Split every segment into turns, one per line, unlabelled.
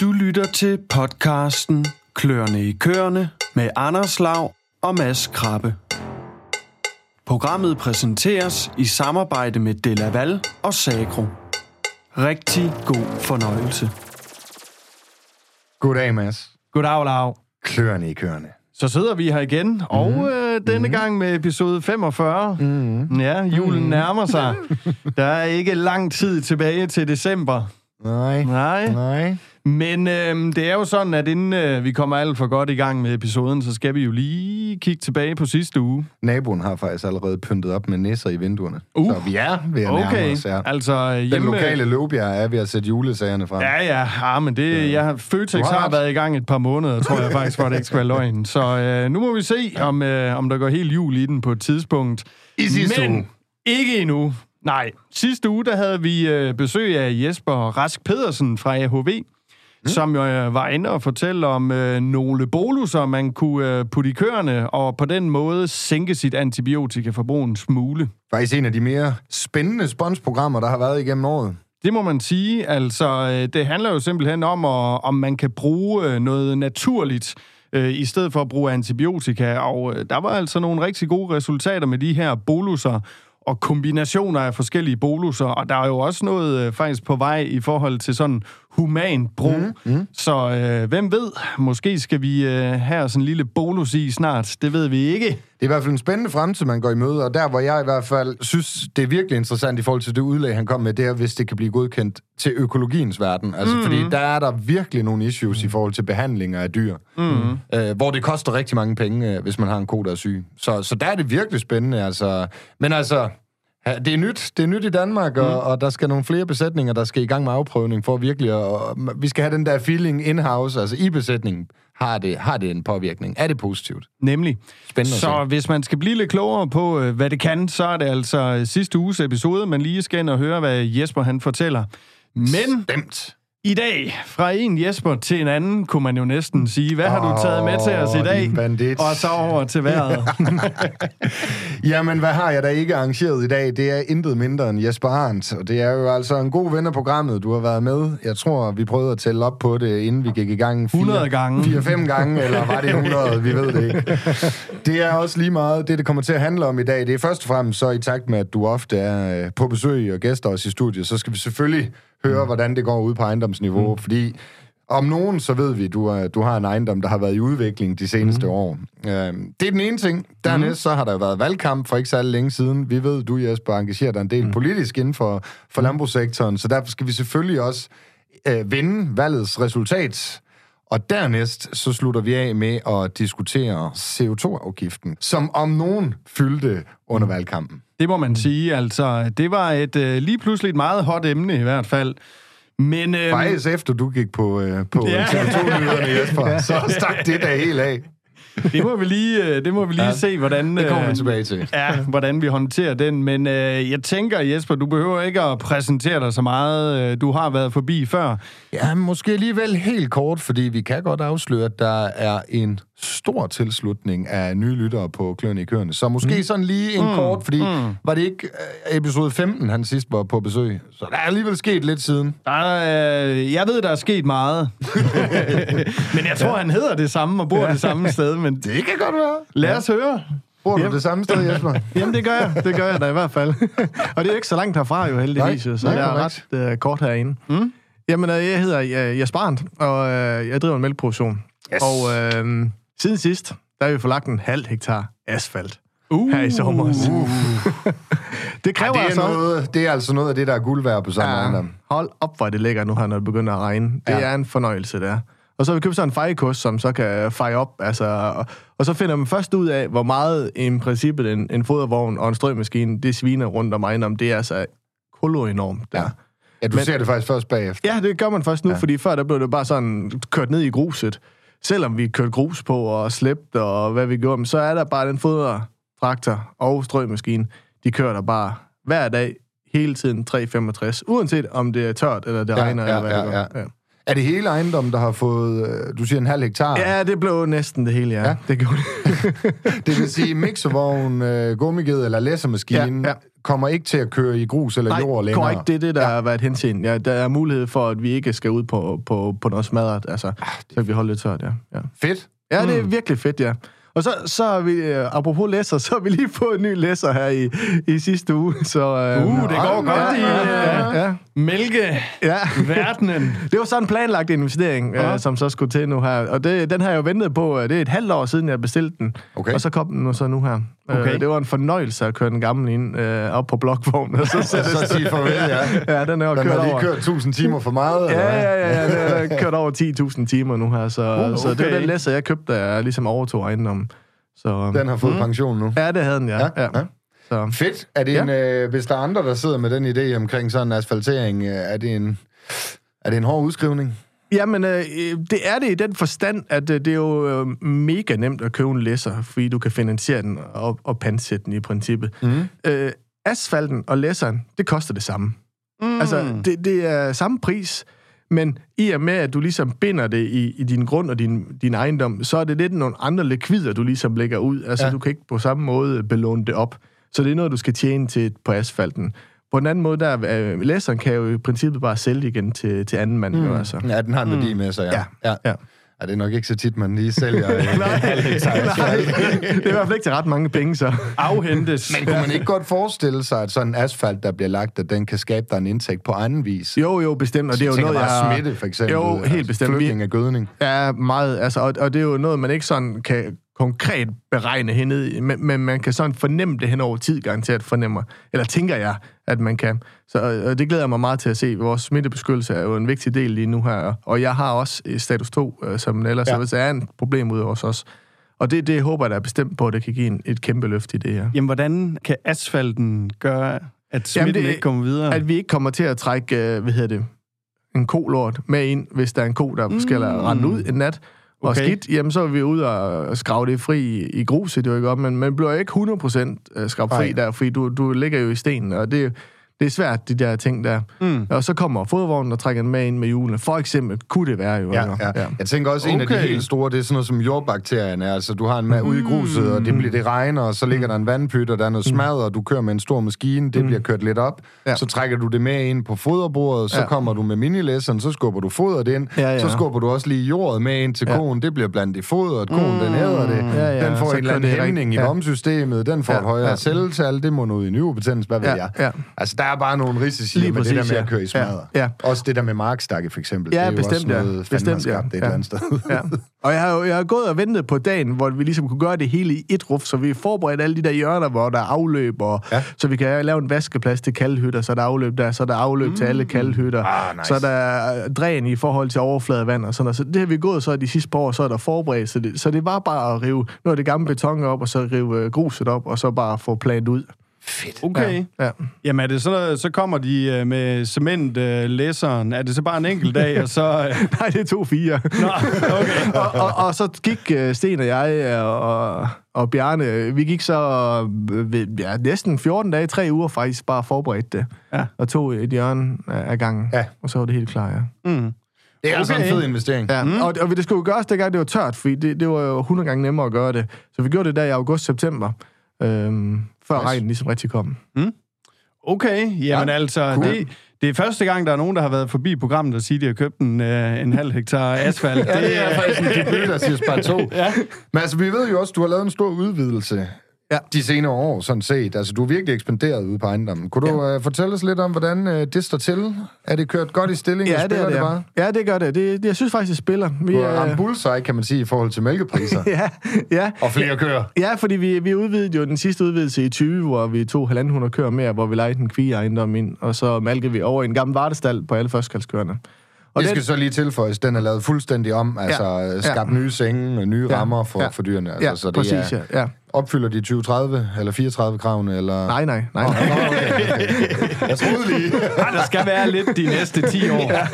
Du lytter til podcasten Klørne i Kørne med Anders Lav og Mads Krabbe. Programmet præsenteres i samarbejde med Delaval og Sagro. Rigtig god fornøjelse.
Goddag, Mads.
Goddag, Lav.
Klørende i kørende.
Så sidder vi her igen, og øh, denne mm-hmm. gang med episode 45. Mm-hmm. Ja, julen mm-hmm. nærmer sig. Der er ikke lang tid tilbage til december.
Nej.
Nej.
Nej.
Men øh, det er jo sådan, at inden øh, vi kommer alt for godt i gang med episoden, så skal vi jo lige kigge tilbage på sidste uge.
Naboen har faktisk allerede pyntet op med nisser i vinduerne.
Uh.
Så vi er ved at nærme
Okay,
os her.
altså øh,
Den
hjemme...
lokale Løvbjerg er ved at sætte julesagerne frem.
Ja, ja, ja, men det, jeg har, Føtex
Du har
har
ret.
været i gang et par måneder, tror jeg faktisk, for det ikke skal være løgn. Så øh, nu må vi se, om, øh, om der går helt jul i den på et tidspunkt.
I sidste
Men
uge.
ikke endnu. Nej, sidste uge, der havde vi øh, besøg af Jesper Rask Pedersen fra AHV, mm. som jo øh, var inde og fortælle om øh, nogle boluser, man kunne øh, putte i køerne, og på den måde sænke sit antibiotikaforbrug en smule.
Faktisk en af de mere spændende sponsprogrammer, der har været igennem året.
Det må man sige. Altså, øh, det handler jo simpelthen om, at, om man kan bruge øh, noget naturligt, øh, i stedet for at bruge antibiotika. Og øh, der var altså nogle rigtig gode resultater med de her boluser, og kombinationer af forskellige boluser. Og der er jo også noget øh, faktisk på vej i forhold til sådan human brug. Mm, mm. Så øh, hvem ved, måske skal vi øh, have sådan en lille bolus i snart. Det ved vi ikke.
Det er i hvert fald en spændende fremtid, man går i møde, og der, hvor jeg i hvert fald synes, det er virkelig interessant i forhold til det udlæg, han kom med, det er, hvis det kan blive godkendt til økologiens verden. Altså, mm. fordi der er der virkelig nogle issues i forhold til behandlinger af dyr, mm. øh, hvor det koster rigtig mange penge, øh, hvis man har en ko, der er syg. Så, så der er det virkelig spændende, altså. Men altså, Ja, det er nyt. Det er nyt i Danmark, og, mm. og der skal nogle flere besætninger, der skal i gang med afprøvning for virkelig at... Og, vi skal have den der feeling in-house, altså i besætningen. Har det, har det en påvirkning? Er det positivt?
Nemlig.
Spændende
Så hvis man skal blive lidt klogere på, øh, hvad det kan, så er det altså sidste uges episode, man lige skal ind og høre, hvad Jesper han fortæller. Men
Stemt.
I dag, fra en Jesper til en anden, kunne man jo næsten sige, hvad har du taget med til os i dag?
bandit.
Og så over til vejret.
Jamen, hvad har jeg da ikke arrangeret i dag? Det er intet mindre end Jesper Arndt, og det er jo altså en god ven af programmet, du har været med. Jeg tror, vi prøvede at tælle op på det, inden vi gik i gang.
100 gange.
4-5 gange, eller var det 100? Vi ved det ikke. Det er også lige meget det, det kommer til at handle om i dag. Det er først og fremmest så i takt med, at du ofte er øh, på besøg og gæster os i studiet, så skal vi selvfølgelig høre, hvordan det går ud på ejendomsniveau, mm. fordi om nogen, så ved vi, du, er, du har en ejendom, der har været i udvikling de seneste mm. år. Øh, det er den ene ting. Dernæst mm. så har der været valgkamp for ikke særlig længe siden. Vi ved, du Jesper engagerer dig en del mm. politisk inden for, for landbrugssektoren, så derfor skal vi selvfølgelig også øh, vinde valgets resultat. Og dernæst så slutter vi af med at diskutere CO2-afgiften, som om nogen fyldte under valgkampen.
Det må man sige. Altså, det var et øh, lige pludselig et meget hot emne i hvert fald. Men øh,
Faktisk efter du gik på, øh, på
Ja.
ja. CO2-nyhederne, Jesper, så stak det da helt af.
det må vi lige, øh, det må vi lige
Ja,
se, hvordan...
Det kommer
øh,
vi tilbage til.
Ja, hvordan vi håndterer den. Men øh, jeg tænker, Jesper, du behøver ikke at præsentere dig så meget. Øh, Du har været forbi før.
Ja, måske alligevel helt kort, fordi vi kan godt afsløre, at der er en stor tilslutning af nye lyttere på Kløerne i Kørende. Så måske mm. sådan lige en mm. kort, fordi mm. var det ikke øh, episode 15, han sidst var på besøg? Så der er alligevel sket lidt siden.
Der er, øh, jeg ved, der er sket meget. men jeg tror, han hedder det samme og bor det samme sted. Men
Det kan godt være.
lad os høre.
Bor du
Jamen.
det samme sted, Jesper?
Jamen, det gør jeg. Det gør jeg da i hvert fald. og det er ikke så langt herfra jo heldigvis,
Nej,
så
nej,
jeg er ret uh, kort herinde. Mm. Jamen, øh, jeg hedder uh, Jesper Arndt, og uh, jeg driver en mælkeproduktion.
Yes.
Og uh, siden sidst, der har vi forlagt en halv hektar asfalt
Uh,
her i sommer. Uh. det kræver
det, er
altså...
noget, det er altså noget af det, der er guld værd på samme ja. ejendom.
hold op, hvor det lækker nu her, når det begynder at regne. Det
Ja.
er en fornøjelse, der. Og så har vi købt sådan en fejekost, som så kan feje op, altså, og, og så finder man først ud af, hvor meget i princippet en, en fodervogn og en strømaskine, det sviner rundt om ejendommen. Det er altså kolo enormt. Der.
Ja. Ja, du Men, ser det faktisk først bagefter.
Ja, det gør man først nu,
Ja.
ja. fordi før der blev det bare sådan kørt ned i gruset. Selvom vi kørte grus på og slæbt og hvad vi gjorde, så er der bare den fodertraktor og strømaskine. De kører der bare hver dag, hele tiden 3,65. Uanset om det er tørt eller det
Ja,
regner
ja,
eller hvad
ja,
det gør.
ja. Er det hele ejendommen, der har fået, øh, du siger en halv hektar?
Ja, det blev næsten det hele, ja.
Ja.
Det gjorde det.
Det vil sige mixervogn, øh, gummiged eller læssermaskine.
Ja, ja.
Kommer ikke til at køre i grus eller
Nej,
jord længere.
korrekt, det er det, der ja. har været hensyn. Ja, der er mulighed for, at vi ikke skal ud på, på, på noget smadret. Altså, så kan vi holde lidt tørt, ja. ja.
Fedt.
Ja, det er virkelig fedt, ja. Og så, så har vi, øh, apropos læsser, så har vi lige fået en ny læsser her i, i sidste uge. Så, øh,
Uh, det går godt i
ja,
øh,
ja,
mælkeverdenen.
ja. Det var sådan en planlagt investering,
Ja.
øh, som så skulle til nu her. Og det, den har jeg jo ventet på. øh, Det er et halvt år siden, jeg bestilte den.
Okay.
Og så kom den nu så nu her.
Okay.
Øh, det var en fornøjelse at køre den gamle ind øh, op på blokvognen. Og så, så,
Så sige farvel, ja.
ja, den er jo
Den
kørt
har lige
over.
kørt 1000 timer for meget, eller
Ja,
hvad?
ja, ja, ja. Den er kørt over 10.000 timer nu her, så,
Uh,
så det var
okay.
den læsser, jeg købte, da jeg ligesom overtog ejendommen. Så,
Den har fået mm. pension nu.
Ja, det havde den, ja.
Ja,
ja.
ja.
Så.
Fedt. Er det
Ja.
en, øh, hvis der er andre, der sidder med den idé omkring sådan en asfaltering, øh, er det en, er det en hård udskrivning?
Jamen, øh, det er det i den forstand, at øh, det er jo øh, mega nemt at købe en læsser, fordi du kan finansiere den og, og pantsætte den i princippet.
Mm.
Øh, asfalten og læsseren, det koster det samme. Mm. Altså, det, det er samme pris, men i og med, at du ligesom binder det i, i din grund og din, din ejendom, så er det lidt nogle andre likvider, du ligesom lægger ud. Altså,
ja.
du kan ikke på samme måde belåne det op. Så det er noget, du skal tjene til på asfalten. På den anden måde, der øh, læseren kan jo i princippet bare sælge igen til, til anden mand. Mm. Jo, altså.
Ja, den har en værdi med sig, ja.
Ja,
ja.
ja.
Ja, det er nok ikke så tit, man lige sælger øh, en halv hektar
Nej,
asfalt.
det er i hvert fald ikke til ret mange penge, så.
Afhentes.
Men kunne man ikke godt forestille sig, at sådan en asfalt, der bliver lagt, at den kan skabe dig en indtægt på anden vis?
Jo, jo, bestemt, og det er jo noget, jeg
smitte, for eksempel.
Jo, helt
altså,
bestemt.
Flytning af gødning.
Ja, meget. Altså, og, og det er jo noget, man ikke sådan kan konkret beregne hernede, i, men, men man kan sådan fornemme det hen over tid, garanteret fornemmer. Eller tænker jeg, at man kan. Så og det glæder jeg mig meget til at se. Vores smittebeskyttelse er jo en vigtig del lige nu her, og jeg har også øh, status 2, øh, som ellers
Ja.
ja. er en problem ud hos os. Og det, det håber jeg da bestemt på, at det kan give en, et kæmpe løft i det her.
Jamen, hvordan kan asfalten gøre, at smitten
det-
ikke kommer videre?
At vi ikke kommer til at trække, øh, hvad hedder det, en kolort med ind, hvis der er en ko, der mm. skal rende ud en nat, og
Okay.
skidt, jamen så er vi ude og skrave det fri i, i gruset, det jo ikke op, men man bliver ikke 100% skrabt fri
Nej.
der, fordi du, du ligger jo i stenen, og det, det er svært, de der ting der.
Mm.
Og så kommer fodvognen og trækker den med ind med hjulene. For eksempel kunne det være jo.
Ja,
ikke?
ja. Jeg tænker også, en af de
Okay.
helt store, det er sådan noget som jordbakterierne. Altså, du har en mad ude i gruset, og det bliver det regner, og så ligger der en vandpyt, og der er noget smadret, og du kører med en stor maskine, det bliver kørt lidt op.
Ja.
Så trækker du det med ind på foderbordet, så
Ja.
kommer du med minilæsseren, så skubber du fodret ind,
Ja, ja.
så skubber du også lige jordet med ind til
Ja.
det bliver blandt i fodret, koen den æder det,
Ja, ja,
den får
så
en eller anden hæmning i.
Ja.
vomsystemet, den får
Ja,
et højere
ja.
celletal, det må ud i nyrebetændelse, hvad ved
Ja,
jeg.
ja.
Altså, der er bare nogle risici
Lige
med det der
præcis,
med
ja.
at køre i
Ja,
smadret.
ja.
Også det der med markstakke, for eksempel.
Ja,
det er jo
bestemt,
også
ja.
noget, fandme
Bestemt, ja.
det et
Ja.
eller andet sted.
Ja. Og jeg har jo jeg har gået og ventet på dagen, hvor vi ligesom kunne gøre det hele i et ruf, så vi forberedte alle de der hjørner, hvor der er afløb, og,
Ja.
ja. så vi kan lave en vaskeplads til kaldhytter, så er der afløb der, så er der afløb mm. til alle kaldhytter,
Ah, nice.
så er der dræn i forhold til overfladevand og sådan noget. Så det har vi gået så de sidste par år, så er der forberedt, så det, så det var bare at rive noget af det gamle beton op, og så rive øh, gruset op, og så bare få planet ud.
Fedt.
Okay.
Ja. ja.
Jamen, er det så, så kommer de øh, med cementlæseren. Er det så bare en enkelt dag, og så... Øh...
Nej, det tog fire.
Nå, okay.
og, og, og så gik Sten og jeg og, og Bjarne, vi gik så øh, ja, næsten 14 dage, tre uger faktisk, bare forberedte det.
Ja.
Og tog et hjørne af af gangen.
Ja.
Og så var det helt klar, ja.
Mm.
Det er altså en
Okay.
fed investering.
ja. Mm. Og, og det skulle jo gøres, dengang det var tørt, fordi det, det var jo 100 gange nemmere at gøre det. Så vi gjorde det der i august-september, øhm, før
Nice.
regnen ligesom rigtig kom.
Okay, jamen
Ja,
altså,
cool.
det, det er første gang, der er nogen, der har været forbi programmet og siger, de har købt en, øh, en halv hektar asfalt.
Ja, det er faktisk en debut, der siger spar to.
Ja.
Men altså, vi ved jo også, du har lavet en stor udvidelse
Ja.
de senere år, sådan set. Altså, du er virkelig ekspanderet ude på ejendommen. Kunne du uh, fortælle os lidt om, hvordan uh, det står til? Er det kørt godt i stilling? og
Ja, det er det,
det
ja.
bare?
Ja, det gør det. det, det jeg synes faktisk, det spiller. Vi,
Du har
øh,
bullseye, kan man sige, i forhold til mælkepriser.
ja, ja.
og flere kører.
Ja, fordi vi, vi udvidede jo den sidste udvidelse i 20, hvor vi tog 1.500 køer mere, hvor vi lejede en kvigeejendom ind, og så malkede vi over i en gammel vartestal på alle førstkaldskørende. Og
Det
den,
skal så lige tilføjes, den er lavet fuldstændig om, altså ja. skabt nye senge nye
Ja.
rammer for,
Ja.
for dyrene. Altså,
ja,
så det
præcis,
er,
ja.
Opfylder de 2030 eller 34 kravene, eller...
Nej, nej, nej.
Nå,
nej.
okay, okay. Jeg troede lige.
Ej, der skal være lidt de næste 10 år. Ja.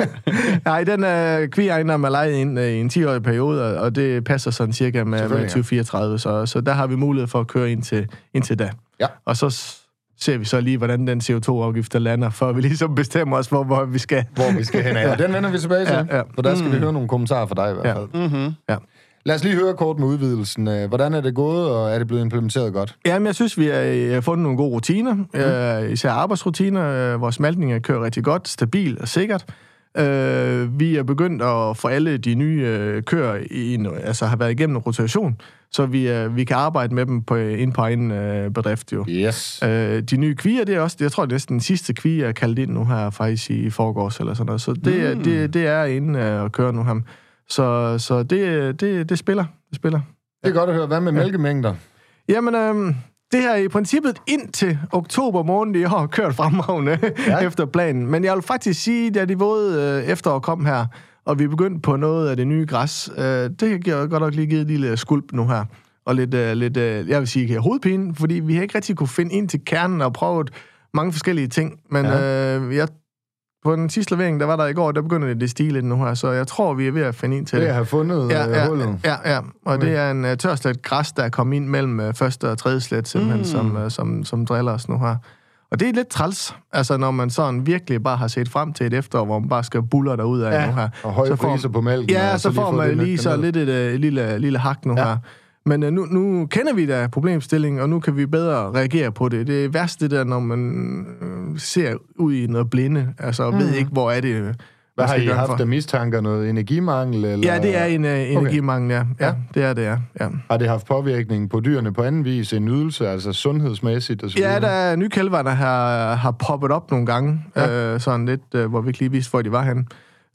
nej, den kvigeejendom er lejet ind uh, i en 10-årig periode, og- det passer sådan cirka med, med
Selvfølgelig, ja.
2034, så, så der har vi mulighed for at køre indtil, indtil da.
Ja.
Og så ser vi så lige, hvordan den CO2-afgift der lander, før vi ligesom bestemmer os for, hvor vi skal.
hvor vi skal hen af. Og den vender vi tilbage til,
Ja, ja.
for der skal vi høre nogle kommentarer fra dig i hvert
Ja.
fald.
Mm-hmm.
Ja.
Lad os lige høre kort med udvidelsen. Øh, Hvordan er det gået, og er det blevet implementeret godt?
Jamen, jeg synes, vi har øh, fundet nogle gode rutiner. Mm. Øh, især arbejdsrutiner. Vores maltninger kører rigtig godt, stabilt og sikkert. Øh, vi er begyndt at få alle de nye øh, køer i en, altså har været igennem en rotation, så vi, øh, vi kan arbejde med dem på, ind på egen øh, bedrift jo.
Yes.
Øh, de nye kvier, det er også, jeg tror, det er næsten den sidste kvie, jeg er kaldt ind nu her faktisk i forgårs eller sådan noget. Så det, mm. det, det er inde øh, at køre nu ham. Så, så det, det, det spiller. Det spiller.
Det er godt at høre. Hvad med mælkemængder?
Jamen, øhm, det her er i princippet indtil oktober måned i år kørt fremragende ja. efter planen. Men jeg vil faktisk sige, at de våde øh, efterår kom her, og vi er begyndt på noget af det nye græs. Øh, det har godt nok lige givet et lille skulp nu her. Og lidt, øh, lidt øh, jeg vil sige, hovedpine, fordi vi har ikke rigtig kunne finde ind til kernen og prøvet mange forskellige ting. Men ja. øh, jeg på den sidste levering, der var der i går, der begynder det at stige lidt nu her, så jeg tror, vi er ved at finde ind til
Det
det.
har fundet
Ja,
øh,
ja,
hullet.
ja, ja, og det er en uh, tørslet græs, der er kommet ind mellem uh, første og tredje slet, simpelthen, mm. som, uh, som, som driller os nu her. Og det er lidt træls, altså når man sådan virkelig bare har set frem til et efterår, hvor man bare skal buller derud af
Ja,
nu her.
og høje
Så får-
priser på mælken.
Ja, så, så får man lige så lidt et uh, lille, lille hak nu
Ja.
her. Men uh, nu, nu kender vi da problemstillingen, og nu kan vi bedre reagere på det. Det er værst det der, når man øh, ser ud i noget blinde, altså mm. ved ikke, hvor er det, øh,
Hvad har I haft af mistanker? Noget energimangel? Eller?
Ja, det er en uh, energimangel, ja. ja.
Ja.
det er det, ja. ja.
Har det haft påvirkning på dyrene på anden vis? En ydelse, altså sundhedsmæssigt og så
Ja,
videre?
der er nye kælver, der har, har poppet op nogle gange, ja. øh, sådan lidt, øh, hvor vi ikke lige vidste, hvor de var hen.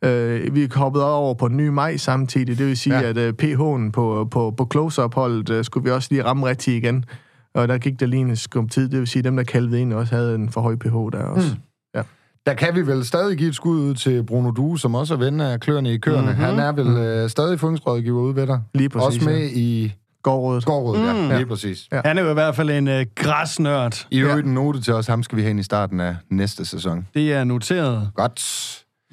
Øh, vi er hoppet over på den nye maj samtidig, det vil sige,
Ja.
ja. at øh, pH'en på, på, på close-up-holdet øh, skulle vi også lige ramme rigtigt igen. Og der gik der lige en skum tid, det vil sige, at dem, der kalvede ind, også havde en for høj pH der også. Mm.
Der kan vi vel stadig give et skud ud til Bruno Due, som også er ven af kløerne i køerne.
Mhm.
Mm-hmm. Han er vel øh, stadig funksrådgiver ude ved dig.
Lige præcis.
Også med i
Gårdrådet.
gårdrådet, ja.
Mm.
Lige præcis.
Ja.
Han er jo i hvert fald en øh, græsnørd.
I øvrigt en note til os, ham skal vi have ind i starten af næste sæson.
Det er noteret.
Godt.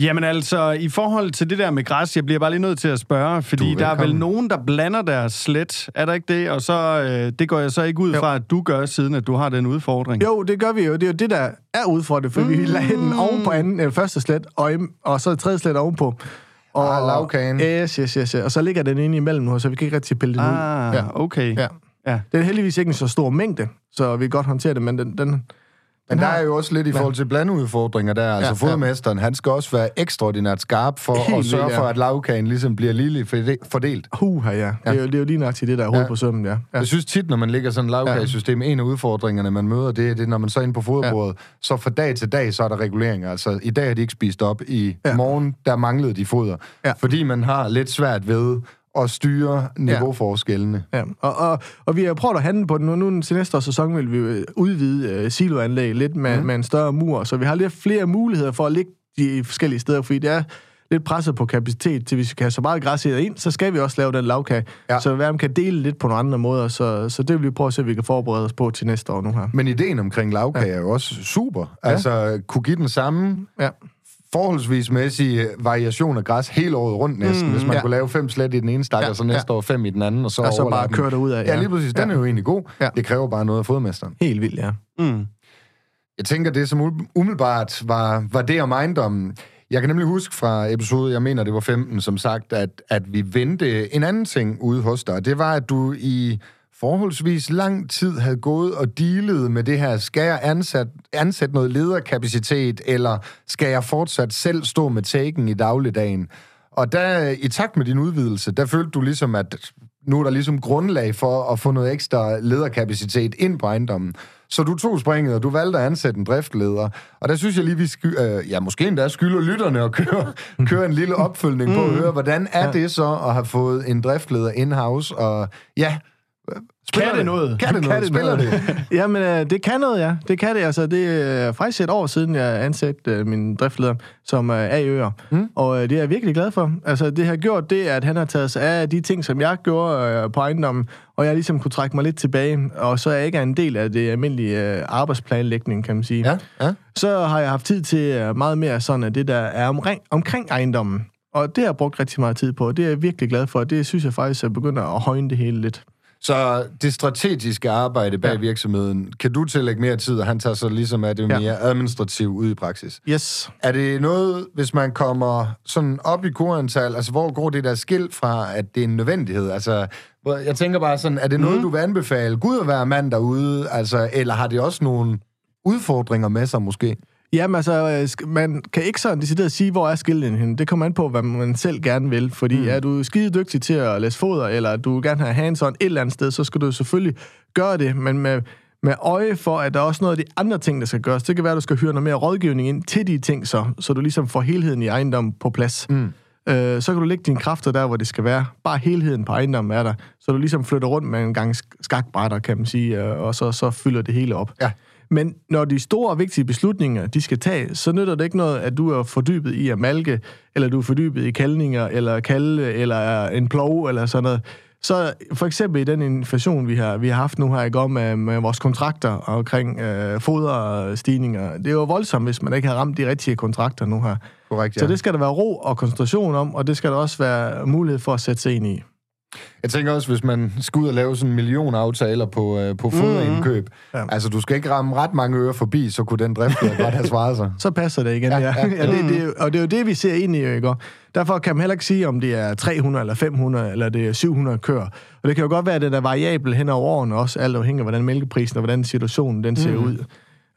Jamen altså, i forhold til det der med græs, jeg bliver bare lige nødt til at spørge, fordi
er
der er vel nogen, der blander deres slet. Er der ikke det? Og så, øh, det går jeg så ikke ud
Jo.
fra, at du gør, siden at du har den udfordring.
Jo, det gør vi jo. Det er jo det, der er udfordret, for mm. vi lagde den oven på anden, øh, første slet, og, og så tredje slet ovenpå. Og,
Ah, lagkagen.
Yes, yes, yes, yes. Og så ligger den inde imellem nu, så vi kan ikke rigtig pille den ud.
Ah,
Ja.
okay.
Ja.
Ja.
Det er heldigvis ikke en så stor mængde, så vi kan godt håndtere det, men den... den
Men der er jo også lidt i forhold til blandeudfordringer der. Altså
Ja, ja.
fodmesteren, han skal også være ekstraordinært skarp for
Helt
at sørge
ja.
for, at lavkagen ligesom bliver forde- fordelt.
Huha, ja. Det, er jo, det er jo lige til det, der er hovedet
Ja.
på sømmen, ja. ja.
Jeg synes tit, når man ligger sådan et lavkagesystem, en af udfordringerne, man møder, det er det, når man så er inde på foderbordet, så fra dag til dag, så er der reguleringer. Altså, i dag har de ikke spist op. I
Ja.
morgen, der manglede de foder.
Ja.
Fordi man har lidt svært ved at styre niveauforskellene.
Ja, og, og, og vi har prøvet at handle på den. Nu, nu til næste sæson vil vi øh, udvide uh, siloanlæg lidt med, mm. med en større mur, så vi har lidt flere muligheder for at ligge de forskellige steder, fordi det er lidt presset på kapacitet, til hvis vi kan have så meget græs ind, så skal vi også lave den lavkage,
Ja.
ja. så vi kan dele lidt på nogle andre måder, så, så det vil vi prøve at se, at vi kan forberede os på til næste år nu her.
Men ideen omkring lavkage er jo også super. Altså, kunne give den samme
Ja,
forholdsvis mæssig variation af græs hele året rundt næsten, mm, hvis man ja.
ja.
kunne lave fem slet i den ene stak,
Ja,
og så næste år fem i den anden, og så
og så bare køre derud af.
Ja, lige præcis. Den
ja.
er jo egentlig god.
Ja.
Det kræver bare noget af fodmesteren.
Helt vildt, ja.
Mm.
Jeg tænker, det som umiddelbart var, var det om ejendommen. Jeg kan nemlig huske fra episode, jeg mener, det var 15, som sagt, at, at vi vendte en anden ting ude hos dig. Det var, at du i forholdsvis lang tid havde gået og dealet med det her. Skal jeg ansat, ansætte noget lederkapacitet, eller skal jeg fortsat selv stå med taken i dagligdagen? Og der, i takt med din udvidelse, der følte du ligesom, at nu er der ligesom grundlag for at få noget ekstra lederkapacitet ind på ejendommen. Så du tog springet, og du valgte at ansætte en driftleder. Og der synes jeg lige, vi sky, øh, ja, måske endda skylder lytterne at køre, køre en lille opfølgning på at høre, hvordan er det så at have fået en driftleder in-house, og ja, spiller
det noget?
Kan det noget? Spiller det?
Jamen, øh, det kan noget, ja. Det kan det. Altså, det er faktisk et år siden, jeg ansatte øh, min driftleder som øh, AØ'er. Mm. Og øh, det er jeg virkelig glad for. Altså, det har gjort det, at han har taget sig af de ting, som jeg gjorde øh, på ejendommen, og jeg ligesom kunne trække mig lidt tilbage, og så er jeg ikke en del af det almindelige øh, arbejdsplanlægning, kan man sige.
Ja, ja.
Så har jeg haft tid til øh, meget mere sådan, at det der er omkring, omkring ejendommen. Og det har jeg brugt rigtig meget tid på, og det er jeg virkelig glad for, det synes jeg faktisk er begynder at højne det hele lidt.
Så det strategiske arbejde bag
Ja.
virksomheden, kan du tillægge mere tid, og han tager så ligesom af det
Ja.
mere administrativt ud i praksis?
Yes.
Er det noget, hvis man kommer sådan op i korantal, altså hvor går det der skilt fra, at det er en nødvendighed? Altså, jeg tænker bare sådan, er det noget,
Mhm.
du vil anbefale Gud at være mand derude, altså, eller har det også nogle udfordringer med sig måske?
Jamen altså, øh, man kan ikke sådan decideret sige, hvor er skillen henne. Det kommer an på, hvad man selv gerne vil. Fordi mm. er du skide dygtig til at læse foder, eller du vil gerne have hands-on et eller andet sted, så skal du selvfølgelig gøre det, men med, med øje for, at der er også noget af de andre ting, der skal gøres. Det kan være, at du skal hyre noget mere rådgivning ind til de ting, så, så du ligesom får helheden i ejendommen på plads. Mm. Øh, så kan du lægge dine kræfter der, hvor det skal være. Bare helheden på ejendommen er der. Så du ligesom flytter rundt med en gang sk- skakbrætter, kan man sige, øh, og så, så fylder det hele op.
Ja.
Men når de store og vigtige beslutninger, de skal tages, så nytter det ikke noget, at du er fordybet i at malke, eller du er fordybet i kaldninger, eller kalde, eller er en plov, eller sådan noget. Så for eksempel i den inflation, vi har, vi har haft nu her i går med, med vores kontrakter omkring øh, foderstigninger, det er jo voldsomt, hvis man ikke har ramt de rigtige kontrakter nu her.
Korrekt,
Ja. Så det skal der være ro og koncentration om, og det skal der også være mulighed for at sætte sig ind i.
Jeg tænker også, hvis man skal ud og lave sådan en million aftaler på, øh, på foderindkøb,
Ja.
mm. altså du skal ikke ramme ret mange øre forbi, så kunne den drift godt have svaret sig.
så passer det igen. Ja, ja. ja. ja det, det, og det er jo det, vi ser ind i, ikke? Derfor kan man heller ikke sige, om det er 300 eller 500 eller det er 700 køer. Og det kan jo godt være, at det er variabel hen over årene også, alt afhængig af, hvordan mælkeprisen og hvordan situationen den ser mm. ud.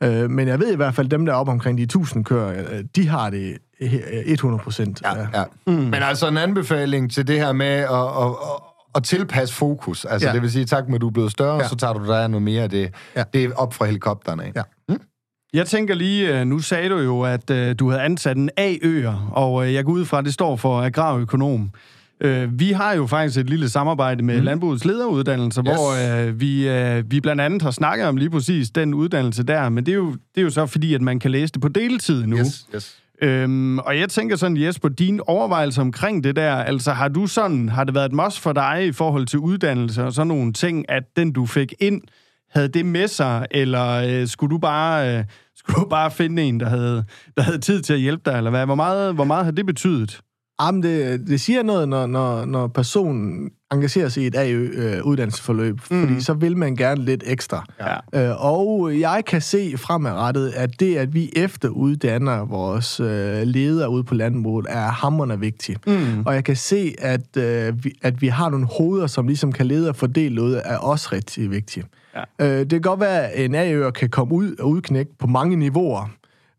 Øh, men jeg ved i hvert fald, dem der er op omkring de 1000 køer, øh, de har det 100 procent.
Ja, ja. Mm. Men altså en anbefaling til det her med at, at, at, at tilpasse fokus. Altså
Ja.
det vil sige, tak med, at du er blevet større,
Ja.
så tager du dig noget mere af det.
Ja.
Det er op fra helikopterne af.
Ja.
Jeg tænker lige, øh, nu sagde du jo, at øh, du havde ansat en A-øer, og øh, jeg går ud fra, at det står for agrarøkonom. Øh, Vi har jo faktisk et lille samarbejde med mm. Landbrugets lederuddannelse, yes. hvor øh, vi, øh, vi blandt andet har snakket om lige præcis den uddannelse der, men det er jo, det er jo så fordi, at man kan læse det på deltid nu.
Yes, yes.
Øhm, og jeg tænker sådan, Jesper, din overvejelse omkring det der, altså har du sådan, har det været et must for dig i forhold til uddannelse og sådan nogle ting, at den du fik ind, havde det med sig, eller øh, skulle du bare øh, skulle du bare finde en, der havde, der havde tid til at hjælpe dig, eller hvad? Hvor meget, hvor meget har det betydet?
Jamen, det, det siger noget, når, når, når personen engagerer sig i et AØ-uddannelsesforløb, mm. fordi så vil man gerne lidt ekstra.
Ja.
Øh, og jeg kan se fremadrettet, at det, at vi efteruddanner vores øh, ledere ude på landbruget, er hammerende vigtigt. Mm. Og jeg kan se, at, øh, vi, at vi har nogle hoveder, som ligesom kan lede og fordele noget, er også rigtig vigtigt.
Ja.
Øh, det kan godt være, at en AØ kan komme ud og udknække på mange niveauer,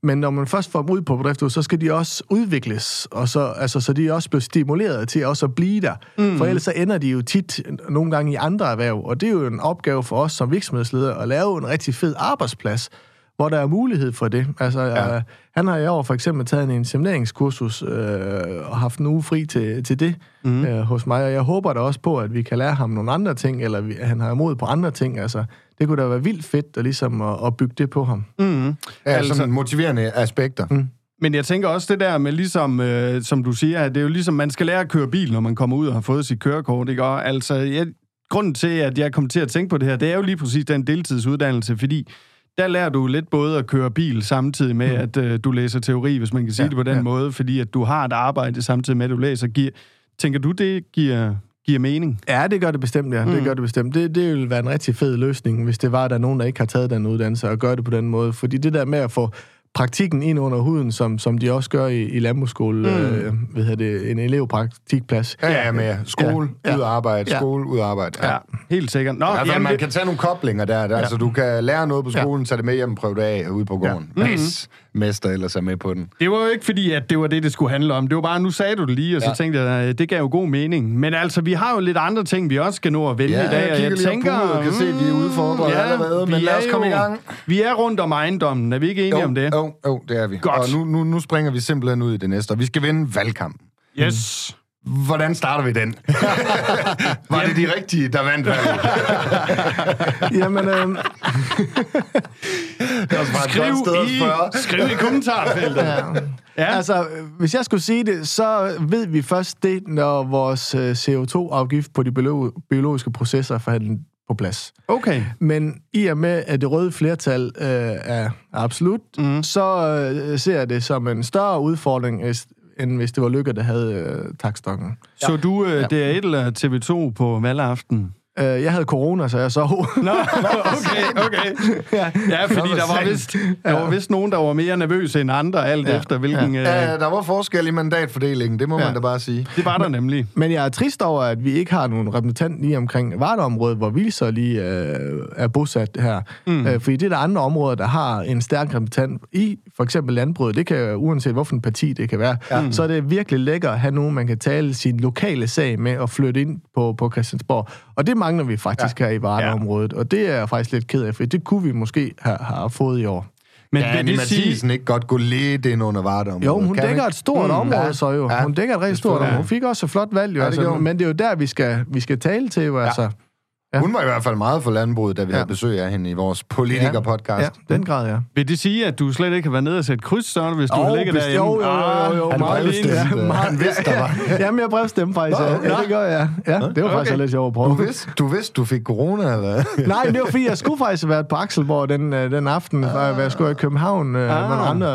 men når man først får dem ud på bedriften, så skal de også udvikles, og så, altså, så de også bliver stimuleret til også at blive der. Mm. For ellers så ender de jo tit nogle gange i andre erhverv, og det er jo en opgave for os som virksomhedsledere at lave en rigtig fed arbejdsplads, hvor der er mulighed for det. Altså, ja. øh, han har i år for eksempel taget en insemineringskursus øh, og haft en uge fri til, til det mm. øh, hos mig, og jeg håber da også på, at vi kan lære ham nogle andre ting, eller vi, han har imod på andre ting. Altså, det kunne da være vildt fedt at, ligesom at, at bygge det på ham.
Mm.
Ja,
Altså-
altså, sådan motiverende aspekter. Mm.
Men jeg tænker også det der med ligesom, øh, som du siger, at det er jo ligesom, man skal lære at køre bil, når man kommer ud og har fået sit kørekort, ikke? Og altså, jeg, grunden til, at jeg kom til at tænke på det her, det er jo lige præcis den deltidsuddannelse, fordi der lærer du lidt både at køre bil samtidig med, mm. at øh, du læser teori, hvis man kan sige ja, det på den
ja.
måde, fordi at du har et arbejde samtidig med, at du læser. Giver, tænker du, det giver, giver mening?
Ja, det gør det bestemt, ja. Mm. Det gør det bestemt. Det, det ville være en rigtig fed løsning, hvis det var, at der er nogen, der ikke har taget den uddannelse og gør det på den måde. Fordi det der med at få praktikken ind under huden, som, som de også gør i, i landbrugsskole, mm. øh, hvad hedder det, en elevpraktikplads.
Ja, ja, med skole,
Ja.
ja. ud arbejde,
Ja.
skole, ud arbejde.
Ja, helt sikkert. Nå,
Altså,
jamen,
man
det,
kan tage nogle koblinger der. der. Ja. Altså, du kan lære noget på skolen, tage det med hjem og prøve det af ude på gården. Ja. Hvis mester ellers er med på den.
Det var jo ikke fordi, at det var det, det skulle handle om. Det var bare, nu sagde du det lige, og så ja.
Ja.
tænkte jeg, at det gav jo god mening. Men altså, vi har jo lidt andre ting, vi også skal nå at vælge
Ja,
i dag.
jeg lige tænker, på kan se, at vi er udfordret
ja,
allerede, men lad os komme i
jo-
gang.
Vi er rundt om ejendommen. Er vi ikke enige
Jo,
om det?
jo, jo, det er vi.
Godt.
Og nu, nu, nu springer vi simpelthen ud i det næste, og vi skal vinde valgkampen.
Yes.
Hvordan starter vi den? Var det de rigtige, der vandt valget?
Jamen, øh,
Det var bare et
Skriv
godt sted at
i, skriv i kommentarfeltet. ja. ja.
altså, hvis jeg skulle sige det, så ved vi først det, når vores øh, CO2-afgift på de biolo- biologiske processer er forhandlet på plads.
Okay.
Men i og med, at det røde flertal øh, er absolut, mm. så øh, ser jeg det som en større udfordring, end hvis det var Lykke, der havde øh, takstokken.
Så du øh,
Ja.
DR1 eller TV2 på valgaften?
Øh, jeg havde corona, så jeg sov.
Nå, okay, okay. Ja, ja fordi der var, vist, der var vist nogen, der var mere nervøse end andre, alt ja. efter hvilken... Ja.
Ja, der var forskel i mandatfordelingen, det må ja. man da bare sige.
Det var der nemlig.
Men jeg er trist over, at vi ikke har nogen repræsentant lige omkring Vardeområdet, hvor vi så lige øh, er bosat her. Mm. Øh, fordi det er der andre områder, der har en stærk repræsentant i for eksempel landbruget. Det kan uanset hvilken parti det kan være. Ja. Så er det virkelig lækkert at have nogen, man kan tale sin lokale sag med og flytte ind på, på Christiansborg. Og det mangler vi faktisk ja. her i Vardeområdet. Og det er jeg faktisk lidt ked af, for det kunne vi måske have, have fået i år.
Men
Ja,
vil
Annie
det sige,
ikke godt gå lidt ind under Vardeområdet?
Jo, hun
Kan
dækker
ikke?
et stort
Mm,
område
ja.
så jo.
Ja,
Hun dækker et rigtig stort område. Hun fik også et flot valg, jo.
det
altså,
gjorde hun.
men det er jo der, vi skal, vi skal tale til, jo. Altså. Ja.
Hun var i hvert fald meget for landbruget, da vi
Ja.
havde besøg af hende i vores politiker-podcast.
Ja, den grad, ja.
vil det sige, at du slet ikke har været nede og sætte kryds, så, hvis du
Jo,
ligger derinde?
jo, jo, jo, jo,
Han
meget lige. Ja, meget-
Han vidste, der var.
Jamen, jeg brevstemte faktisk.
Nå,
ja. Ja, det gør jeg. Ja, det var faktisk
Okay.
lidt sjovt at prøve.
Du vidste, du vidste, du fik corona, eller?
Nej, det var fordi, jeg skulle faktisk have været på Akselborg den, øh, den aften, ah. hvor jeg skulle i København øh,
Ah.
med andre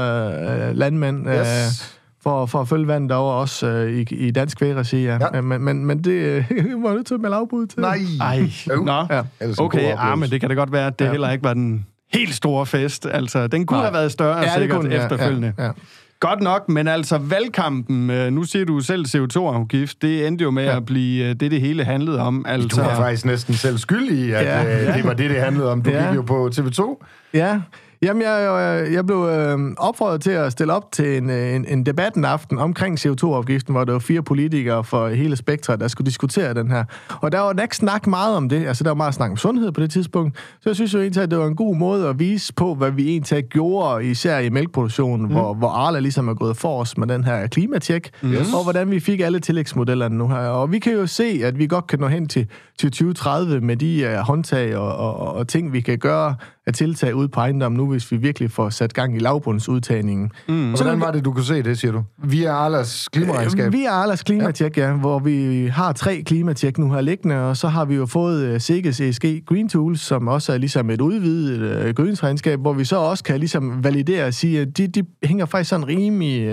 øh, landmænd.
Yes.
For, for at følge vandet derovre også øh, i, i dansk vægregi, ja.
Ja.
Men, men, men det øh, var nødt til at melde afbud til.
Nej.
Ej, nå.
Ja.
Okay, ah, men det kan da godt være, at det
Ja.
heller ikke var den helt store fest. Altså, den kunne
Nej.
have været større,
Ja, det
sikkert,
kunne ja,
efterfølgende.
Ja, ja.
Godt nok, men altså valgkampen, øh, nu siger du selv CO2-afgift, det endte jo med
Ja.
at blive øh, det, det hele handlede om. Altså,
Du var faktisk næsten selv skyld i, at
Ja.
ja. det var det, det handlede om. Du
Ja.
gik jo på TV2.
Ja, Jamen, jeg, jeg, blev øh, opfordret til at stille op til en, øh, en, en debat en aften omkring CO2-afgiften, hvor der var fire politikere for hele spektret, der skulle diskutere den her. Og der var ikke snak meget om det. Altså, der var meget snak om sundhed på det tidspunkt. Så jeg synes jo egentlig, at det var en god måde at vise på, hvad vi egentlig gjorde, især i mælkeproduktionen, mm. hvor, hvor Arla ligesom er gået for os med den her klimatjek, yes. og hvordan vi fik alle tillægsmodellerne nu her. Og vi kan jo se, at vi godt kan nå hen til, til 2030 med de uh, håndtag og, og, og ting, vi kan gøre af tiltag ude på ejendommen nu, hvis vi virkelig får sat gang i lavbundsudtagningen. Mm.
Hvordan var det, du kunne se det, siger du? Via Arlas klimaregnskab.
Vi er Arlas klimatjek, ja. ja, hvor vi har tre klimatjek nu her liggende, og så har vi jo fået uh, Sikkes ESG Green Tools, som også er ligesom et udvidet uh, gødningsregnskab, hvor vi så også kan ligesom validere og sige, at de, de hænger faktisk sådan rimelig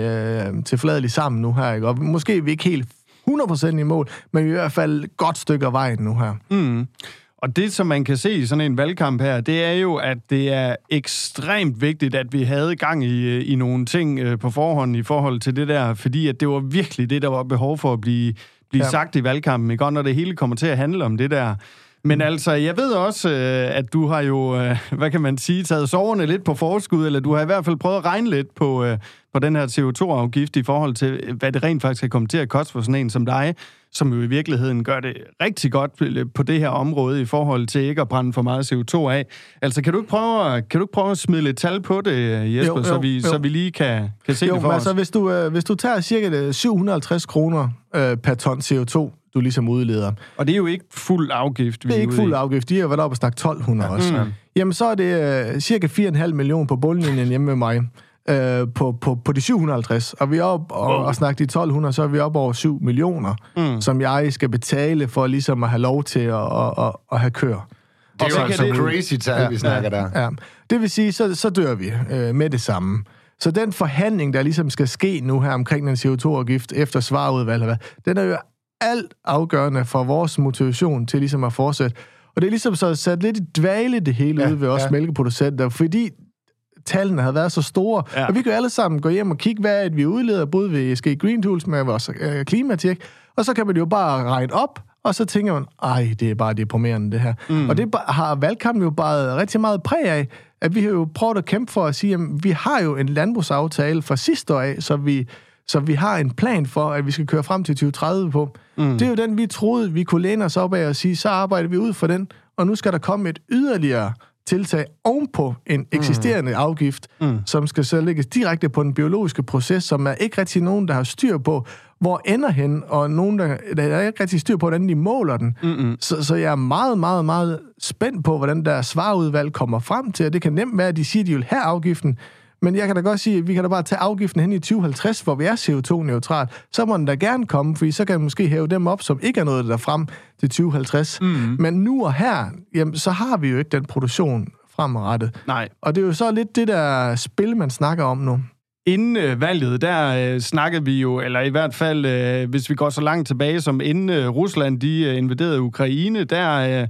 uh, tilfladeligt sammen nu her, ikke? og måske er vi ikke helt 100% i mål, men vi er i hvert fald et godt stykke af vejen nu her.
Mm. Og det, som man kan se i sådan en valgkamp her, det er jo, at det er ekstremt vigtigt, at vi havde gang i, i nogle ting øh, på forhånd i forhold til det der, fordi at det var virkelig det, der var behov for at blive, blive
ja.
sagt i valgkampen, ikke? Og når det hele kommer til at handle om det der. Men altså, jeg ved også, øh, at du har jo, øh, hvad kan man sige, taget soverne lidt på forskud, eller du har i hvert fald prøvet at regne lidt på, øh, på den her CO2-afgift i forhold til, hvad det rent faktisk kan komme til at koste for sådan en som dig, som jo i virkeligheden gør det rigtig godt på det her område i forhold til ikke at brænde for meget CO2 af. Altså, kan du ikke prøve, at- kan du ikke prøve at smide lidt tal på det, Jesper,
Jo, jo,
så, vi,
jo.
så vi lige kan, kan se
Jo,
det for
men
os?
altså, hvis du, øh, hvis du tager cirka øh, 750 kroner øh, per ton CO2, du ligesom udleder,
Og det er jo ikke fuld afgift, vi
det er ikke
ude
fuld
i.
afgift, de har været oppe og snakke 1200 ja. også.
Mm.
Jamen, så er det øh, cirka 4,5 millioner på bundlinjen hjemme med mig. Øh, på, på, på de 750, og vi er op og, og snakke de 1200, så er vi op over 7 millioner, mm. som jeg skal betale for ligesom at have lov til at, at, at, at have kør.
Det er
Og så
jo altså
det-
crazy tal, vi snakker der.
Ja. Det vil sige, så, så dør vi øh, med det samme. Så den forhandling, der ligesom skal ske nu her omkring den CO2-afgift efter svarudvalg, eller hvad, den er jo alt afgørende for vores motivation til ligesom at fortsætte. Og det er ligesom så sat lidt i dvale det hele
Ja,
ja, ud ved os
ja.
mælkeproducenter, fordi tallene havde været så store.
Ja.
Og vi kan jo alle sammen gå hjem og kigge, hvad det, vi udleder, både ved ESG Green Tools med vores øh, klimatjek, og så kan man jo bare regne op, og så tænker man, ej, det er bare deprimerende det her. Mm. Og det har valgkampen jo bare rigtig meget præg af, at vi har jo prøvet at kæmpe for at sige, at vi har jo en landbrugsaftale fra sidste år af, så vi, så vi har en plan for, at vi skal køre frem til 2030 på. Mm. Det er jo den, vi troede, vi kunne læne os op af og sige, så arbejder vi ud for den, og nu skal der komme et yderligere tiltag ovenpå en eksisterende mm. afgift, mm. som skal så lægges direkte på den biologiske proces, som er ikke rigtig nogen, der har styr på, hvor ender hen, og nogen, der, der er ikke rigtig styr på, hvordan de måler den. Mm-hmm. Så, så jeg er meget, meget, meget spændt på, hvordan der svarudvalg kommer frem til, og det kan nemt være, at de siger, at de vil have afgiften, men jeg kan da godt sige, at vi kan da bare tage afgiften hen i 2050, hvor vi er CO2-neutral. Så må den da gerne komme, fordi så kan man måske hæve dem op, som ikke er noget der frem til 2050. Mm. Men nu og her, jamen, så har vi jo ikke den produktion fremadrettet.
Nej.
Og det er jo så lidt det der spil, man snakker om nu.
inden øh, valget, der øh, snakkede vi jo, eller i hvert fald, øh, hvis vi går så langt tilbage, som inden øh, Rusland de øh, invaderede Ukraine, der øh,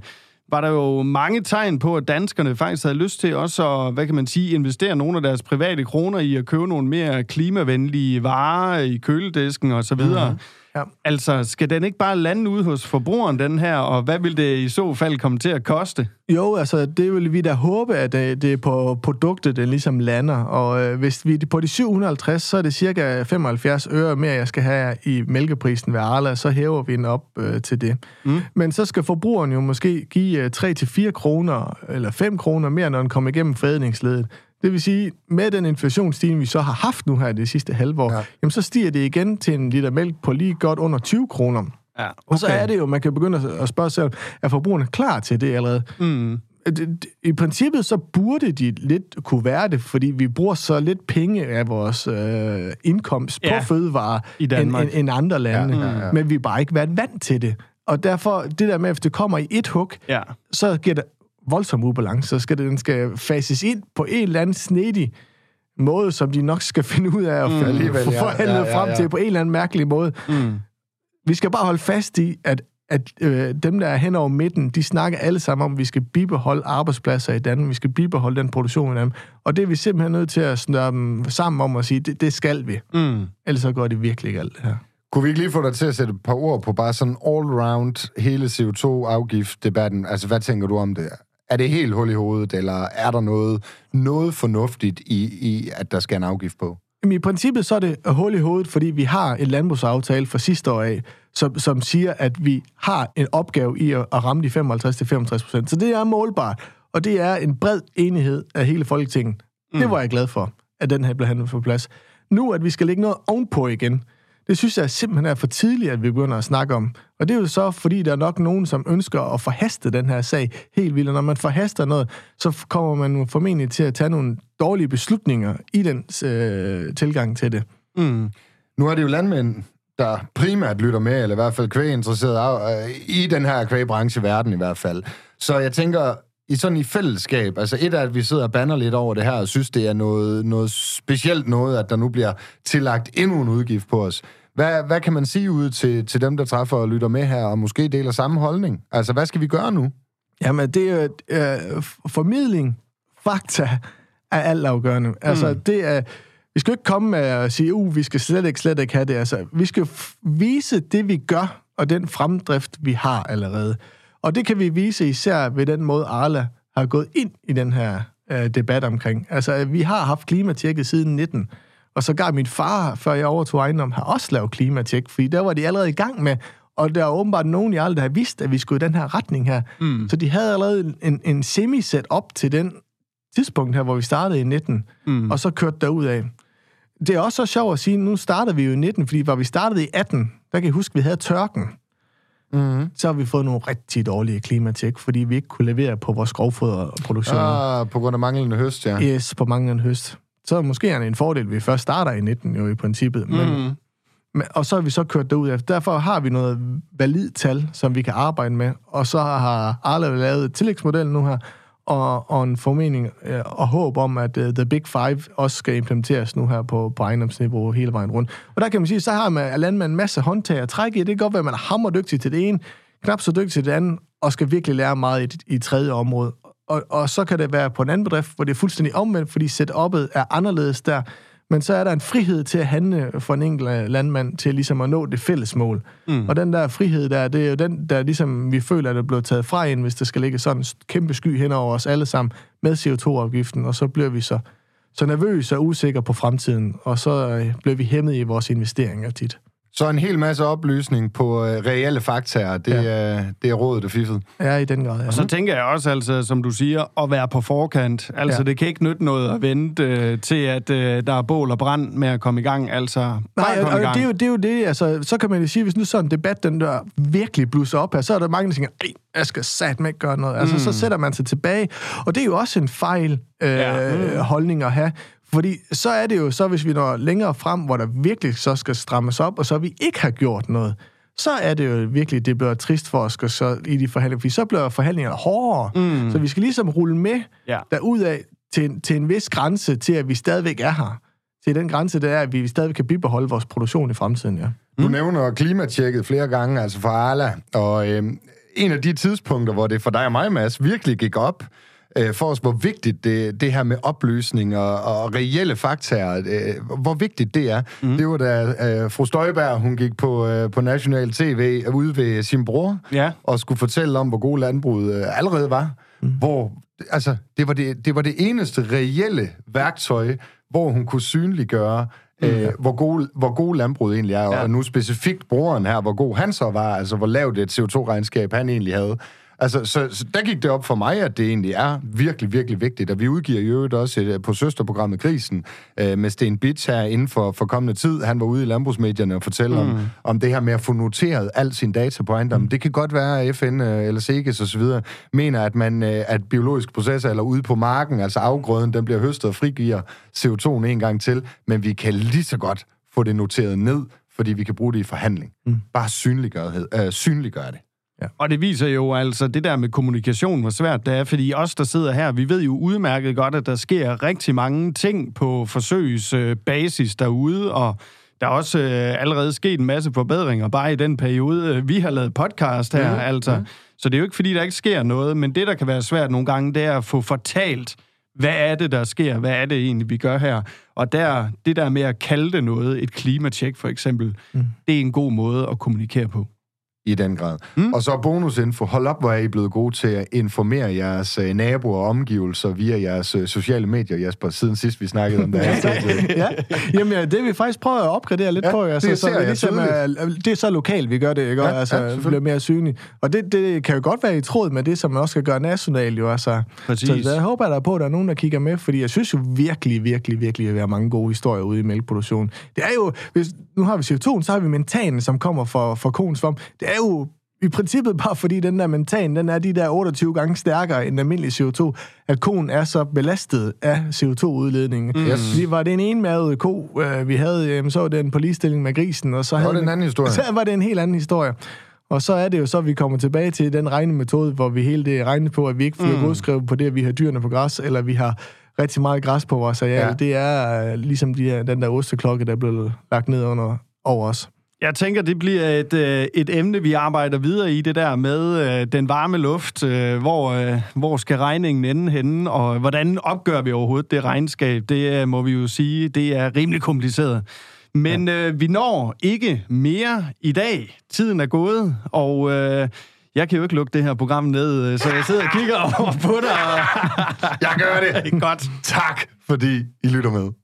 var der jo mange tegn på, at danskerne faktisk havde lyst til også at, hvad kan man sige, investere nogle af deres private kroner i at købe nogle mere klimavenlige varer i køledisken og så videre. Mm-hmm. Ja. Altså, skal den ikke bare lande ude hos forbrugeren, den her, og hvad vil det i så fald komme til at koste?
Jo, altså, det vil vi da håbe, at det, det er på produktet, den ligesom lander. Og øh, hvis vi er på de 750, så er det cirka 75 øre mere, jeg skal have i mælkeprisen ved Arla, så hæver vi den op øh, til det. Mm. Men så skal forbrugeren jo måske give øh, 3-4 kroner, eller 5 kroner mere, når den kommer igennem forædlingsledet. Det vil sige, med den inflationsstigning, vi så har haft nu her det sidste halve år, ja. jamen så stiger det igen til en liter mælk på lige godt under 20 kroner. Ja, okay. Og så er det jo, man kan begynde at spørge sig selv, er forbrugerne klar til det allerede? Mm. I princippet så burde de lidt kunne være det, fordi vi bruger så lidt penge af vores øh, indkomst ja. på fødevarer end, end, end andre lande, ja, ja, ja. men vi har bare ikke været vant til det. Og derfor, det der med, at hvis det kommer i et hug, ja. så giver det voldsom ubalance, så skal det, den skal fases ind på en eller anden snedig måde, som de nok skal finde ud af at mm. forhandlet ja, ja, ja, frem til på en eller anden mærkelig måde. Mm. Vi skal bare holde fast i, at, at øh, dem, der er hen over midten, de snakker alle sammen om, at vi skal bibeholde arbejdspladser i Danmark, vi skal bibeholde den produktion i Danmark. Og det er vi simpelthen nødt til at snøre dem sammen om og sige, det, det skal vi. Mm. Ellers så går det virkelig ikke alt det her.
Kunne vi ikke lige få dig til at sætte et par ord på bare sådan all-round hele CO2-afgift-debatten? Altså, hvad tænker du om det? Er det helt hul i hovedet, eller er der noget, noget fornuftigt i, i, at der skal en afgift på?
Jamen, I princippet så er det hul i hovedet, fordi vi har en landbrugsaftale fra sidste år af, som, som siger, at vi har en opgave i at, at ramme de 55-65 procent. Så det er målbart, og det er en bred enighed af hele Folketinget. Mm. Det var jeg glad for, at den her blev handlet på plads. Nu, at vi skal lægge noget ovenpå igen, det synes jeg simpelthen er for tidligt, at vi begynder at snakke om. Og det er jo så, fordi der er nok nogen, som ønsker at forhaste den her sag helt vildt. Og når man forhaster noget, så kommer man formentlig til at tage nogle dårlige beslutninger i den øh, tilgang til det.
Mm. Nu er det jo landmænd, der primært lytter med, eller i hvert fald kvæginteresserede, af, øh, i den her kvægbranche verden i hvert fald. Så jeg tænker, i sådan i fællesskab, altså et af, at vi sidder og banner lidt over det her, og synes, det er noget, noget specielt noget, at der nu bliver tillagt endnu en udgift på os. Hvad, hvad kan man sige ud til, til dem, der træffer og lytter med her, og måske deler samme holdning? Altså, hvad skal vi gøre nu?
Jamen, det er øh, formidling, fakta, er altafgørende. Altså, mm. det er... Vi skal ikke komme med at sige, uh, vi skal slet ikke, slet ikke have det. Altså, vi skal vise det, vi gør, og den fremdrift, vi har allerede. Og det kan vi vise især ved den måde, Arla har gået ind i den her øh, debat omkring. Altså, vi har haft klimatjekket siden 19, og så gav min far, før jeg overtog ejendom, har også lavet klimatjek, fordi der var de allerede i gang med, og der er åbenbart nogen i aldrig, der har vidst, at vi skulle i den her retning her. Mm. Så de havde allerede en, en semi-set op til den tidspunkt her, hvor vi startede i 19, mm. og så kørte der ud af. Det er også så sjovt at sige, nu startede vi jo i 19, fordi hvor vi startede i 18, der kan jeg huske, at vi havde tørken mm. så har vi fået nogle rigtig dårlige klimatjek, fordi vi ikke kunne levere på vores grovfoderproduktion.
Ah, på grund af manglende høst, ja.
Yes, på manglende høst. Så måske er det en fordel, at vi først starter i 19 jo i princippet. Men, mm. men, og så har vi så kørt derud efter. Derfor har vi noget valid tal, som vi kan arbejde med. Og så har Arla lavet et tillægsmodel nu her, og, og en formening øh, og håb om, at øh, The Big Five også skal implementeres nu her på, på ejendomsniveau hele vejen rundt. Og der kan man sige, så har man landmand en masse håndtag at trække i. Det kan godt være, at man er hammerdygtig til det ene, knap så dygtig til det andet, og skal virkelig lære meget i, i tredje område. Og, og så kan det være på en anden bedrift, hvor det er fuldstændig omvendt, fordi setup'et er anderledes der. Men så er der en frihed til at handle for en enkelt landmand til ligesom at nå det fælles mål. Mm. Og den der frihed der, det er jo den, der ligesom vi føler, at det blevet taget fra ind, hvis der skal ligge sådan en kæmpe sky hen over os alle sammen med CO2-afgiften, og så bliver vi så, så nervøse og usikre på fremtiden, og så øh, bliver vi hæmmet i vores investeringer tit.
Så en hel masse oplysning på øh, reelle faktaer, det, ja. øh, det er rådet og fiffet.
Ja, i den grad, ja.
Og så tænker jeg også, altså, som du siger, at være på forkant. Altså, ja. det kan ikke nytte noget at vente øh, til, at øh, der er bål og brand med at komme i gang. Altså,
Nej, og, og det, er jo, det er jo det, altså, så kan man jo sige, hvis nu sådan en debat, den der virkelig blusser op her, så er der mange, der tænker, jeg skal satme ikke gøre noget. Altså, mm. så sætter man sig tilbage. Og det er jo også en fejl øh, ja. mm. holdning at have, fordi så er det jo så, hvis vi når længere frem, hvor der virkelig så skal strammes op, og så vi ikke har gjort noget, så er det jo virkelig, det bliver trist for os så i de forhandlinger, fordi så bliver forhandlingerne hårdere. Mm. Så vi skal ligesom rulle med ja. af til, til en vis grænse, til at vi stadigvæk er her. til den grænse, det er, at vi stadig kan bibeholde vores produktion i fremtiden, ja.
Du nævner klimatjekket flere gange, altså fra Arla, og øh, en af de tidspunkter, hvor det for dig og mig, Mads, virkelig gik op, øh, for os, hvor vigtigt det, det her med opløsning og, og reelle faktaer, øh, hvor vigtigt det er. Mm. Det var da øh, fru Støjberg, hun gik på, øh, på national tv ude ved sin bror,
Ja.
og skulle fortælle om, hvor god landbruget øh, allerede var. Mm. Hvor, altså, det var det, det var det eneste reelle værktøj, hvor hun kunne synliggøre, øh, hvor, god, hvor god landbruget egentlig er, ja. og nu specifikt broren her, hvor god han så var, altså hvor lavt et CO2-regnskab han egentlig havde. Altså, så, så der gik det op for mig, at det egentlig er virkelig, virkelig vigtigt, og vi udgiver i øvrigt også et, på søsterprogrammet Grisen øh, med Sten Bitch her inden for, for kommende tid. Han var ude i landbrugsmedierne og fortælle mm. om, om det her med at få noteret al sin data på ejendommen. Mm. Det kan godt være, at FN øh, eller SEGES osv. mener, at, man, øh, at biologiske processer eller ude på marken, altså afgrøden, den bliver høstet og frigiver CO2'en en gang til, men vi kan lige så godt få det noteret ned, fordi vi kan bruge det i forhandling. Mm. Bare synliggøre, øh, synliggøre det.
Og det viser jo altså det der med kommunikation, hvor svært det er, fordi os, der sidder her, vi ved jo udmærket godt, at der sker rigtig mange ting på forsøgsbasis derude, og der er også øh, allerede sket en masse forbedringer, bare i den periode, øh, vi har lavet podcast her, mm. altså. Mm. Så det er jo ikke, fordi der ikke sker noget, men det, der kan være svært nogle gange, det er at få fortalt, hvad er det, der sker? Hvad er det egentlig, vi gør her? Og der, det der med at kalde det noget, et klimatjek for eksempel, mm. det er en god måde at kommunikere på.
I den grad. Mm. Og så bonusinfo. Hold op, hvor er I blevet gode til at informere jeres øh, naboer og omgivelser via jeres øh, sociale medier, Jesper, siden sidst vi snakkede om det her.
ja, jamen ja, det vi faktisk prøvet at opgradere lidt
Ja,
på. Altså,
det
så
jeg
ligesom, er, det er så lokalt, vi gør det, ikke?
Ja,
Ja, altså,
ja,
bliver mere synligt. Og det, det kan jo godt være i tråd med det, som man også skal gøre nationalt, jo. Altså.
Præcis.
Så jeg håber der på, at der er nogen, der kigger med, fordi jeg synes jo virkelig, virkelig, virkelig, at vi har mange gode historier ude i mælkeproduktionen. Det er jo, hvis, nu har vi CO2, så har vi mentanen, som kommer fra, fra koens vom. Det er jo i princippet bare fordi den der mentan, den er de der 28 gange stærkere end almindelig CO2, at koen er så belastet af CO2-udledningen. Mm.
Yes.
Vi var den ene mavede ko, øh, vi havde, øh, så var den på ligestilling med grisen, og så
var
havde
det en
vi-
anden historie.
Så var det en helt anden historie. Og så er det jo så, at vi kommer tilbage til den regnemetode, hvor vi hele det regner på, at vi ikke får mm. godskrevet på det, at vi har dyrene på græs, eller vi har rigtig meget græs på vores areal.
Ja.
Det er øh, ligesom de den der osteklokke, der er blevet lagt ned under over os.
Jeg tænker, det bliver et, øh, et emne, vi arbejder videre i, det der med øh, den varme luft. Øh, hvor, øh, hvor skal regningen ende henne, og hvordan opgør vi overhovedet det regnskab? Det øh, må vi jo sige, det er rimelig kompliceret. Men ja. øh, vi når ikke mere i dag. Tiden er gået, og øh, jeg kan jo ikke lukke det her program ned, øh, så jeg sidder og kigger over på dig.
Jeg gør det.
Godt.
Tak, fordi I lytter med.